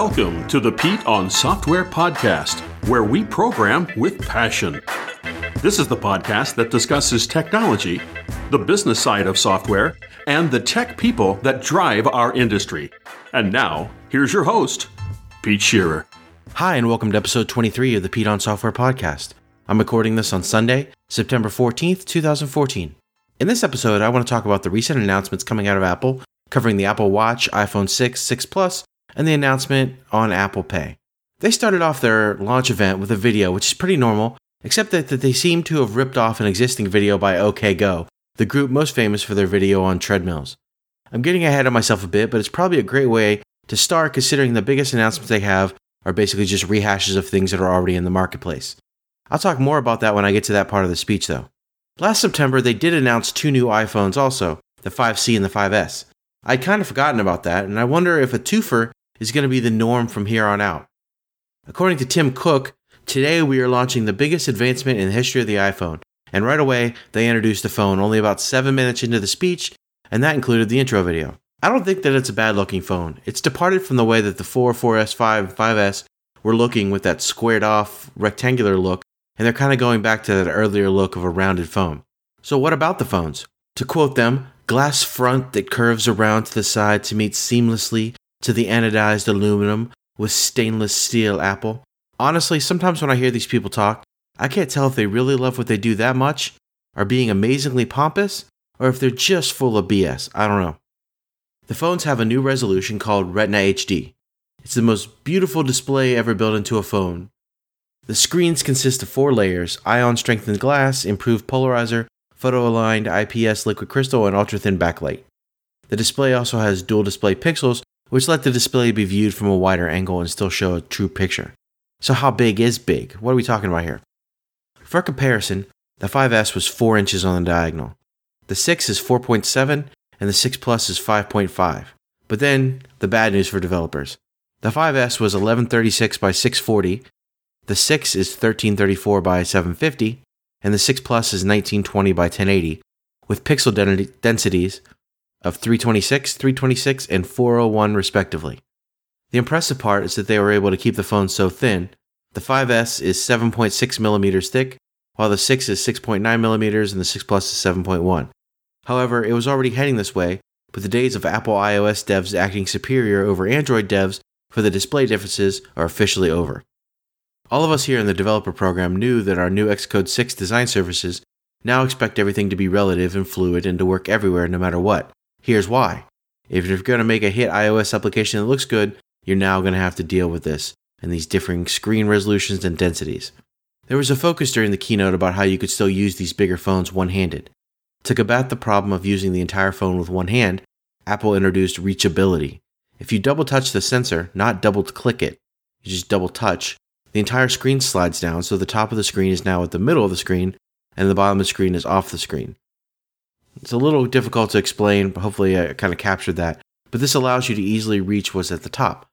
Welcome to the Pete on Software podcast, where we program with passion. This is the podcast that discusses technology, the business side of software, and the tech people that drive our industry. And now, here's your host, Pete Shearer. Hi, and welcome to episode 23 of the Pete on Software podcast. I'm recording this on Sunday, September 14th, 2014. In this episode, I want to talk about the recent announcements coming out of Apple, covering the Apple Watch, iPhone 6, 6 Plus, and the announcement on Apple Pay. They started off their launch event with a video, which is pretty normal, except that, that they seem to have ripped off an existing video by OK Go, the group most famous for their video on treadmills. I'm getting ahead of myself a bit, but it's probably a great way to start considering the biggest announcements they have are basically just rehashes of things that are already in the marketplace. I'll talk more about that when I get to that part of the speech, though. Last September, they did announce two new iPhones also, the 5C and the 5S. I'd kind of forgotten about that, and I wonder if a twofer is going to be the norm from here on out. According to Tim Cook, today we are launching the biggest advancement in the history of the iPhone, and right away they introduced the phone only about 7 minutes into the speech, and that included the intro video. I don't think that it's a bad looking phone. It's departed from the way that the 4, 4S, 5, 5S were looking with that squared off rectangular look, and they're kind of going back to that earlier look of a rounded phone. So, what about the phones? To quote them, glass front that curves around to the side to meet seamlessly to the anodized aluminum with stainless steel apple. Honestly, sometimes when I hear these people talk, I can't tell if they really love what they do that much, are being amazingly pompous, or if they're just full of BS. I don't know. The phones have a new resolution called Retina HD. It's the most beautiful display ever built into a phone. The screens consist of four layers ion strengthened glass, improved polarizer, photo aligned IPS liquid crystal, and ultra thin backlight. The display also has dual display pixels which let the display be viewed from a wider angle and still show a true picture. So, how big is big? What are we talking about here? For comparison, the 5S was 4 inches on the diagonal. The 6 is 4.7, and the 6 Plus is 5.5. But then, the bad news for developers. The 5S was 1136 by 640, the 6 is 1334 by 750, and the 6 Plus is 1920 by 1080, with pixel densities of 326, 326, and 401 respectively. The impressive part is that they were able to keep the phone so thin. The 5S is 7.6 millimeters thick, while the 6 is 6.9 millimeters and the 6 Plus is 7.1. However, it was already heading this way, but the days of Apple iOS devs acting superior over Android devs for the display differences are officially over. All of us here in the developer program knew that our new Xcode 6 design services now expect everything to be relative and fluid and to work everywhere no matter what. Here's why. If you're going to make a hit iOS application that looks good, you're now going to have to deal with this and these differing screen resolutions and densities. There was a focus during the keynote about how you could still use these bigger phones one handed. To combat the problem of using the entire phone with one hand, Apple introduced reachability. If you double touch the sensor, not double click it, you just double touch, the entire screen slides down so the top of the screen is now at the middle of the screen and the bottom of the screen is off the screen. It's a little difficult to explain, but hopefully uh, I kind of captured that. But this allows you to easily reach what's at the top.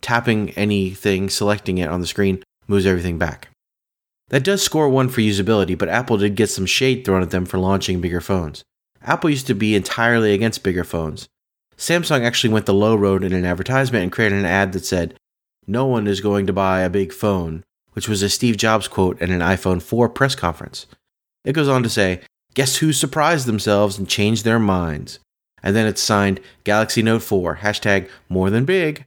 Tapping anything, selecting it on the screen, moves everything back. That does score one for usability, but Apple did get some shade thrown at them for launching bigger phones. Apple used to be entirely against bigger phones. Samsung actually went the low road in an advertisement and created an ad that said, No one is going to buy a big phone, which was a Steve Jobs quote at an iPhone 4 press conference. It goes on to say, Guess who surprised themselves and changed their minds? And then it's signed Galaxy Note 4, hashtag more than big.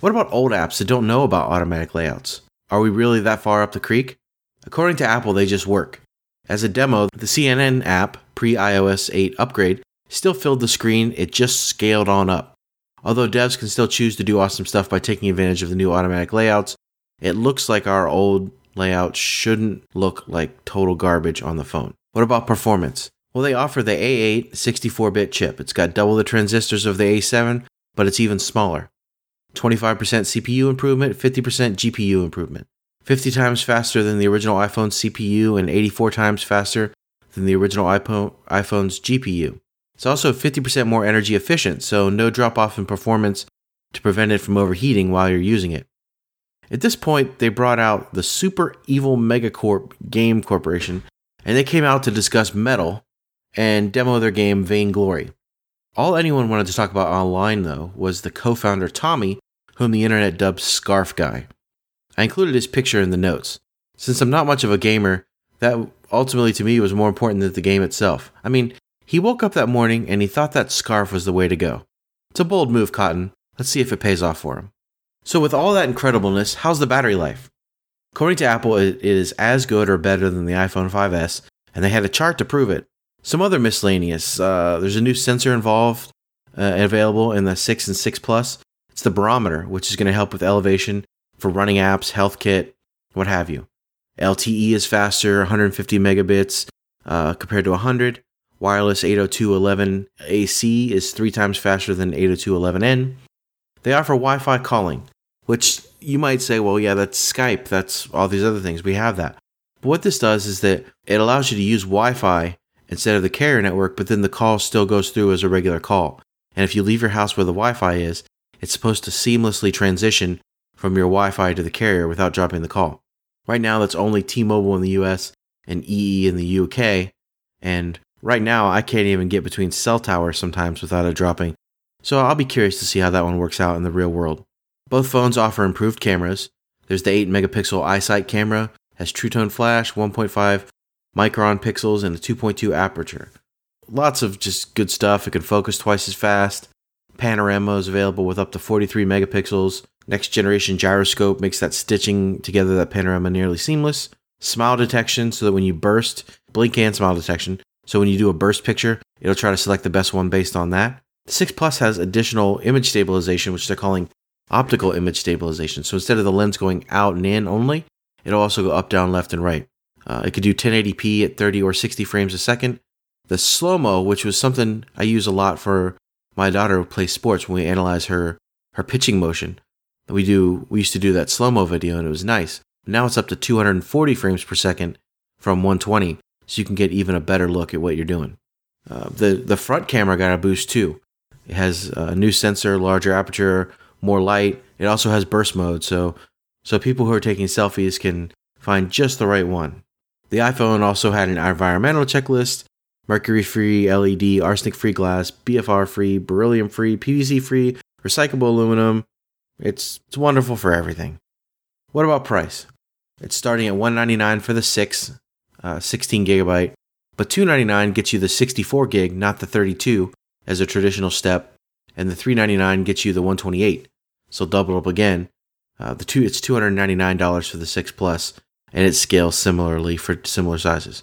What about old apps that don't know about automatic layouts? Are we really that far up the creek? According to Apple, they just work. As a demo, the CNN app, pre iOS 8 upgrade, still filled the screen, it just scaled on up. Although devs can still choose to do awesome stuff by taking advantage of the new automatic layouts, it looks like our old layout shouldn't look like total garbage on the phone. What about performance? Well, they offer the A8 64 bit chip. It's got double the transistors of the A7, but it's even smaller. 25% CPU improvement, 50% GPU improvement. 50 times faster than the original iPhone CPU and 84 times faster than the original iPhone, iPhone's GPU. It's also 50% more energy efficient, so no drop off in performance to prevent it from overheating while you're using it. At this point, they brought out the Super Evil Megacorp Game Corporation and they came out to discuss Metal and demo their game Vainglory. All anyone wanted to talk about online, though, was the co founder Tommy, whom the internet dubbed Scarf Guy. I included his picture in the notes. Since I'm not much of a gamer, that ultimately to me was more important than the game itself. I mean, he woke up that morning and he thought that scarf was the way to go. It's a bold move, Cotton. Let's see if it pays off for him. So, with all that incredibleness, how's the battery life? According to Apple, it is as good or better than the iPhone 5S, and they had a chart to prove it. Some other miscellaneous. Uh, there's a new sensor involved, uh, available in the 6 and 6 Plus. It's the barometer, which is going to help with elevation for running apps, health kit, what have you. LTE is faster, 150 megabits uh, compared to 100. Wireless 802.11ac is three times faster than 802.11n. They offer Wi Fi calling, which you might say, well, yeah, that's Skype, that's all these other things. We have that. But what this does is that it allows you to use Wi Fi instead of the carrier network, but then the call still goes through as a regular call. And if you leave your house where the Wi Fi is, it's supposed to seamlessly transition from your Wi Fi to the carrier without dropping the call. Right now, that's only T Mobile in the US and EE in the UK. And right now, I can't even get between cell towers sometimes without it dropping. So I'll be curious to see how that one works out in the real world. Both phones offer improved cameras. There's the 8 megapixel iSight camera, has True Tone flash, 1.5 micron pixels, and a 2.2 aperture. Lots of just good stuff. It can focus twice as fast. Panorama is available with up to 43 megapixels. Next generation gyroscope makes that stitching together that panorama nearly seamless. Smile detection so that when you burst, blink and smile detection. So when you do a burst picture, it'll try to select the best one based on that. The 6 Plus has additional image stabilization, which they're calling optical image stabilization. So instead of the lens going out and in only, it'll also go up, down, left, and right. Uh, it could do 1080p at 30 or 60 frames a second. The slow mo, which was something I use a lot for my daughter who plays sports when we analyze her her pitching motion. We do we used to do that slow mo video and it was nice. Now it's up to 240 frames per second from 120, so you can get even a better look at what you're doing. Uh, the the front camera got a boost too. It has a new sensor, larger aperture, more light. It also has burst mode, so so people who are taking selfies can find just the right one. The iPhone also had an environmental checklist mercury free LED, arsenic free glass, BFR free, beryllium free, PVC free, recyclable aluminum. It's, it's wonderful for everything. What about price? It's starting at 199 for the 6, uh, 16 gigabyte, but 299 gets you the 64 gig, not the 32, as a traditional step, and the 399 gets you the 128. So double up again. Uh, the two, it's $299 for the 6 Plus, and it scales similarly for similar sizes.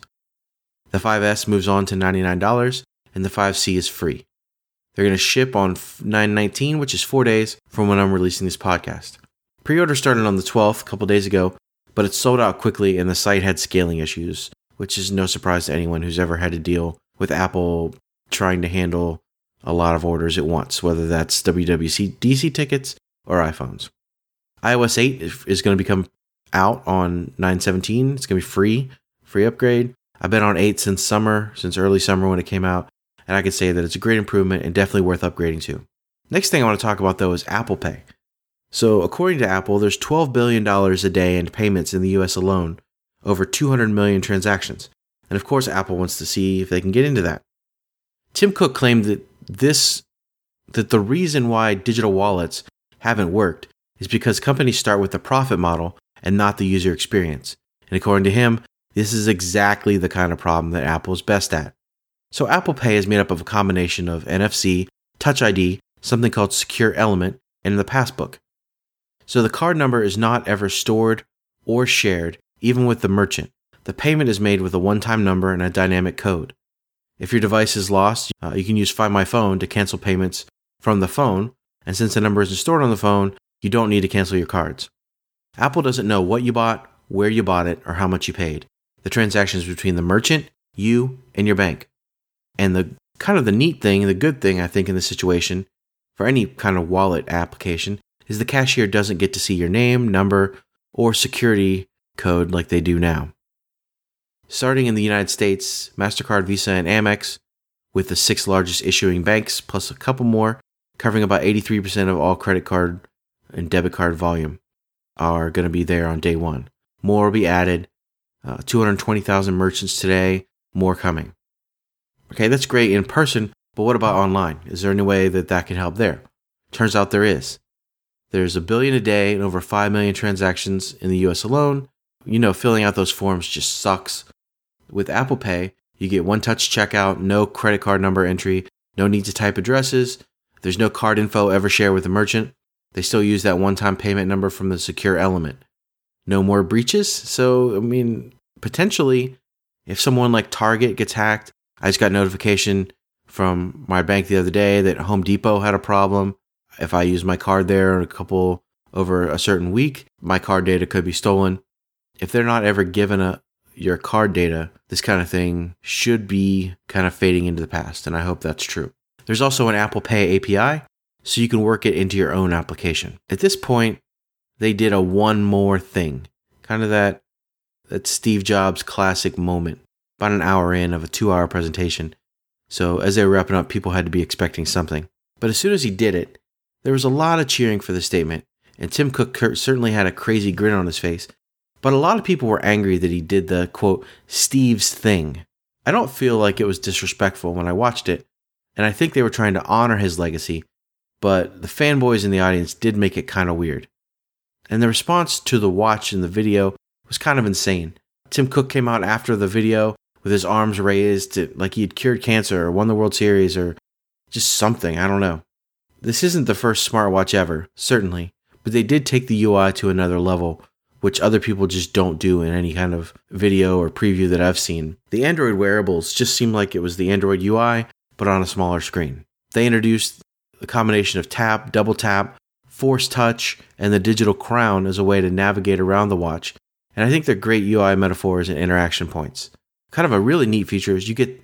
The 5S moves on to $99, and the 5C is free. They're going to ship on 919, which is four days from when I'm releasing this podcast. Pre order started on the 12th, a couple days ago, but it sold out quickly and the site had scaling issues, which is no surprise to anyone who's ever had to deal with Apple trying to handle a lot of orders at once, whether that's WWDC tickets or iPhones. iOS 8 is going to become out on 917. It's going to be free, free upgrade. I've been on 8 since summer, since early summer when it came out, and I can say that it's a great improvement and definitely worth upgrading to. Next thing I want to talk about though is Apple Pay. So, according to Apple, there's $12 billion a day in payments in the US alone, over 200 million transactions. And of course, Apple wants to see if they can get into that. Tim Cook claimed that this that the reason why digital wallets haven't worked is because companies start with the profit model and not the user experience. And according to him, this is exactly the kind of problem that Apple is best at. So Apple Pay is made up of a combination of NFC, Touch ID, something called Secure Element, and the Passbook. So the card number is not ever stored or shared, even with the merchant. The payment is made with a one time number and a dynamic code. If your device is lost, uh, you can use Find My Phone to cancel payments from the phone, and since the number isn't stored on the phone, you don't need to cancel your cards. Apple doesn't know what you bought, where you bought it, or how much you paid the transactions between the merchant, you, and your bank. And the kind of the neat thing, the good thing I think in this situation for any kind of wallet application is the cashier doesn't get to see your name, number, or security code like they do now. Starting in the United States, MasterCard, Visa, and Amex, with the six largest issuing banks, plus a couple more, covering about 83% of all credit card and debit card volume, are going to be there on day one. More will be added, uh, 220,000 merchants today, more coming. Okay, that's great in person, but what about online? Is there any way that that can help there? Turns out there is. There's a billion a day and over 5 million transactions in the US alone. You know, filling out those forms just sucks. With Apple Pay, you get one touch checkout, no credit card number entry, no need to type addresses. There's no card info ever shared with the merchant. They still use that one time payment number from the secure element. No more breaches. So, I mean, potentially, if someone like Target gets hacked, I just got notification from my bank the other day that Home Depot had a problem. If I use my card there a couple over a certain week, my card data could be stolen. If they're not ever given a your card data, this kind of thing should be kind of fading into the past, and I hope that's true. There's also an Apple Pay API, so you can work it into your own application. At this point, they did a one more thing, kind of that that Steve Jobs classic moment, about an hour in of a two hour presentation. So as they were wrapping up, people had to be expecting something. But as soon as he did it, there was a lot of cheering for the statement, and Tim Cook certainly had a crazy grin on his face. But a lot of people were angry that he did the quote, Steve's thing. I don't feel like it was disrespectful when I watched it, and I think they were trying to honor his legacy, but the fanboys in the audience did make it kind of weird. And the response to the watch in the video was kind of insane. Tim Cook came out after the video with his arms raised like he had cured cancer or won the World Series or just something. I don't know. This isn't the first smartwatch ever, certainly, but they did take the UI to another level, which other people just don't do in any kind of video or preview that I've seen. The Android wearables just seemed like it was the Android UI, but on a smaller screen. They introduced the combination of tap, double tap, force touch, and the digital crown as a way to navigate around the watch. And I think they're great UI metaphors and interaction points. Kind of a really neat feature is you get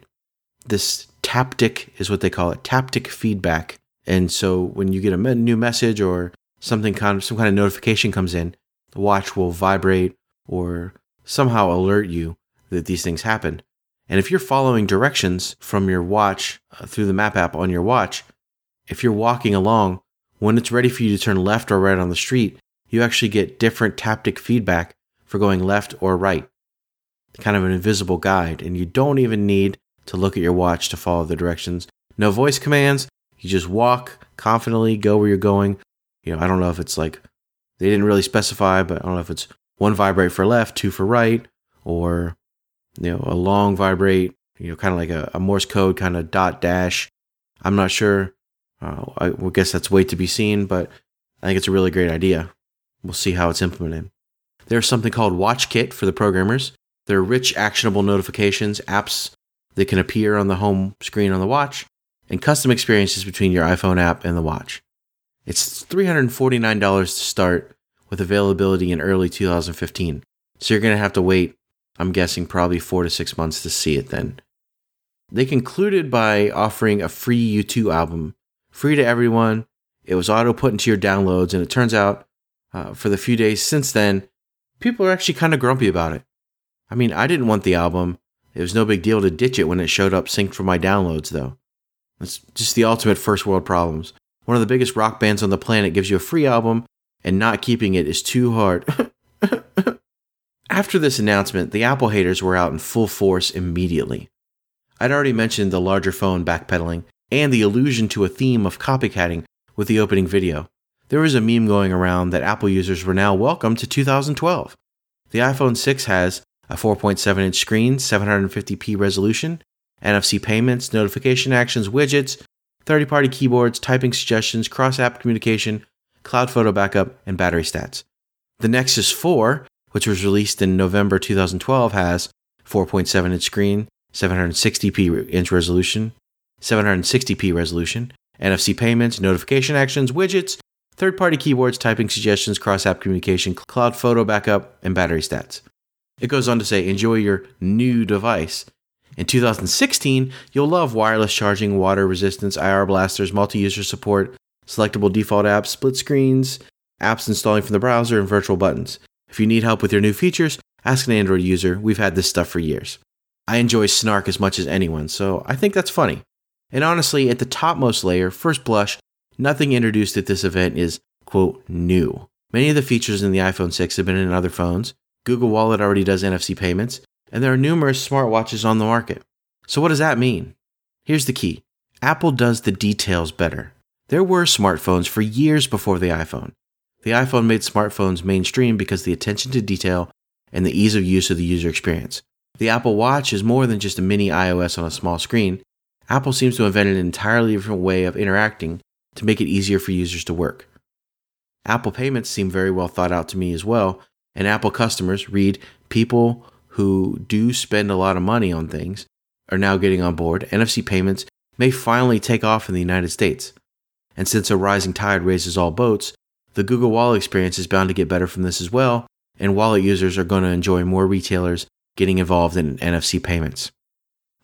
this taptic, is what they call it, taptic feedback. And so when you get a new message or something kind of some kind of notification comes in, the watch will vibrate or somehow alert you that these things happen. And if you're following directions from your watch uh, through the map app on your watch, if you're walking along, when it's ready for you to turn left or right on the street, you actually get different taptic feedback for going left or right. Kind of an invisible guide, and you don't even need to look at your watch to follow the directions. No voice commands, you just walk confidently, go where you're going. You know, I don't know if it's like they didn't really specify, but I don't know if it's one vibrate for left, two for right, or you know, a long vibrate, you know, kind of like a, a Morse code kind of dot dash. I'm not sure. Uh, I guess that's wait to be seen, but I think it's a really great idea. We'll see how it's implemented. There's something called WatchKit for the programmers. There are rich, actionable notifications, apps that can appear on the home screen on the watch, and custom experiences between your iPhone app and the watch. It's $349 to start with availability in early 2015. So you're going to have to wait, I'm guessing, probably four to six months to see it then. They concluded by offering a free U2 album free to everyone. It was auto put into your downloads, and it turns out uh, for the few days since then, people are actually kind of grumpy about it. I mean, I didn't want the album. It was no big deal to ditch it when it showed up synced for my downloads, though. It's just the ultimate first world problems. One of the biggest rock bands on the planet gives you a free album, and not keeping it is too hard. After this announcement, the Apple haters were out in full force immediately. I'd already mentioned the larger phone backpedaling, and the allusion to a theme of copycatting with the opening video. There was a meme going around that Apple users were now welcome to 2012. The iPhone 6 has a 4.7 inch screen, 750p resolution, NFC payments, notification actions, widgets, 30 party keyboards, typing suggestions, cross app communication, cloud photo backup, and battery stats. The Nexus 4, which was released in November 2012, has 4.7 inch screen, 760p inch resolution, 760p resolution, NFC payments, notification actions, widgets, third party keyboards, typing suggestions, cross app communication, cloud photo backup, and battery stats. It goes on to say, enjoy your new device. In 2016, you'll love wireless charging, water resistance, IR blasters, multi user support, selectable default apps, split screens, apps installing from the browser, and virtual buttons. If you need help with your new features, ask an Android user. We've had this stuff for years. I enjoy snark as much as anyone, so I think that's funny. And honestly, at the topmost layer, first blush, nothing introduced at this event is, quote, new. Many of the features in the iPhone 6 have been in other phones. Google Wallet already does NFC payments, and there are numerous smartwatches on the market. So, what does that mean? Here's the key Apple does the details better. There were smartphones for years before the iPhone. The iPhone made smartphones mainstream because the attention to detail and the ease of use of the user experience. The Apple Watch is more than just a mini iOS on a small screen. Apple seems to invent an entirely different way of interacting to make it easier for users to work. Apple payments seem very well thought out to me as well, and Apple customers read people who do spend a lot of money on things are now getting on board. NFC payments may finally take off in the United States. And since a rising tide raises all boats, the Google Wallet experience is bound to get better from this as well, and wallet users are going to enjoy more retailers getting involved in NFC payments.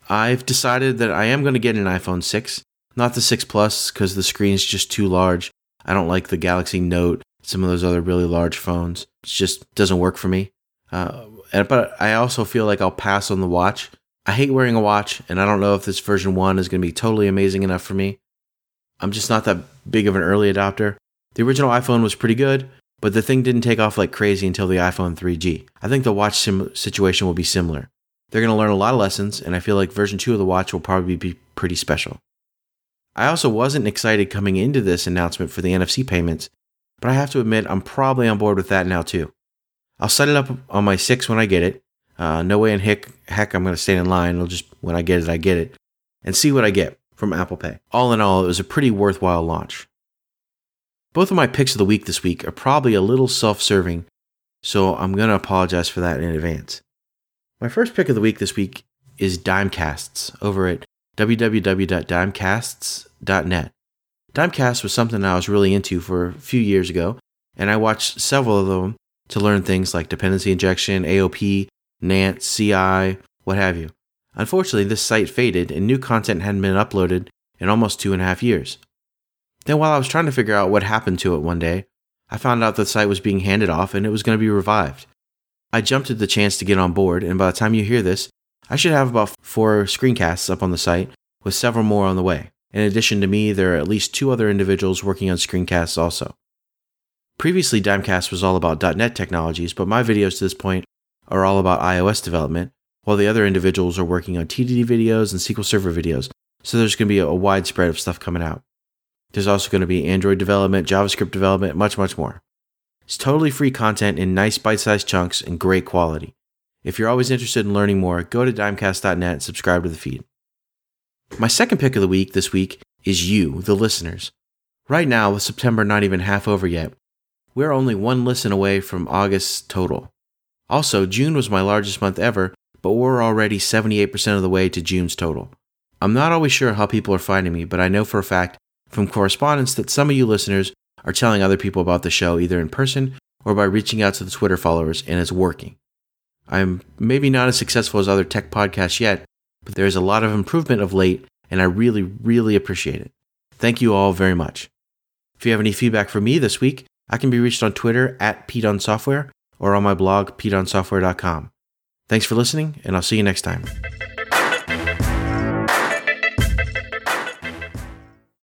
I've decided that I am going to get an iPhone 6, not the 6 Plus because the screen's just too large. I don't like the Galaxy Note, some of those other really large phones. It just doesn't work for me. Uh, but I also feel like I'll pass on the watch. I hate wearing a watch, and I don't know if this version 1 is going to be totally amazing enough for me. I'm just not that big of an early adopter. The original iPhone was pretty good, but the thing didn't take off like crazy until the iPhone 3G. I think the watch sim- situation will be similar. They're going to learn a lot of lessons, and I feel like version 2 of the watch will probably be pretty special. I also wasn't excited coming into this announcement for the NFC payments, but I have to admit I'm probably on board with that now too. I'll set it up on my 6 when I get it. Uh, no way in heck, heck I'm going to stand in line. I'll just, when I get it, I get it. And see what I get from Apple Pay. All in all, it was a pretty worthwhile launch. Both of my picks of the week this week are probably a little self serving, so I'm going to apologize for that in advance. My first pick of the week this week is Dimecasts over at www.dimecasts.net. Dimecast was something I was really into for a few years ago, and I watched several of them to learn things like dependency injection, AOP, NAnt, CI, what have you. Unfortunately, this site faded and new content hadn't been uploaded in almost two and a half years. Then, while I was trying to figure out what happened to it one day, I found out the site was being handed off and it was going to be revived. I jumped at the chance to get on board, and by the time you hear this, I should have about four screencasts up on the site, with several more on the way. In addition to me, there are at least two other individuals working on screencasts also. Previously, Dimecast was all about .NET technologies, but my videos to this point are all about iOS development, while the other individuals are working on TDD videos and SQL Server videos, so there's going to be a wide spread of stuff coming out. There's also going to be Android development, JavaScript development, much, much more. It's totally free content in nice bite sized chunks and great quality. If you're always interested in learning more, go to dimecast.net and subscribe to the feed. My second pick of the week this week is you, the listeners. Right now, with September not even half over yet, we're only one listen away from August's total. Also, June was my largest month ever, but we're already 78% of the way to June's total. I'm not always sure how people are finding me, but I know for a fact from correspondence that some of you listeners are telling other people about the show either in person or by reaching out to the Twitter followers, and it's working. I'm maybe not as successful as other tech podcasts yet, but there's a lot of improvement of late, and I really, really appreciate it. Thank you all very much. If you have any feedback for me this week, I can be reached on Twitter at PeteOnSoftware or on my blog, PeteOnSoftware.com. Thanks for listening, and I'll see you next time.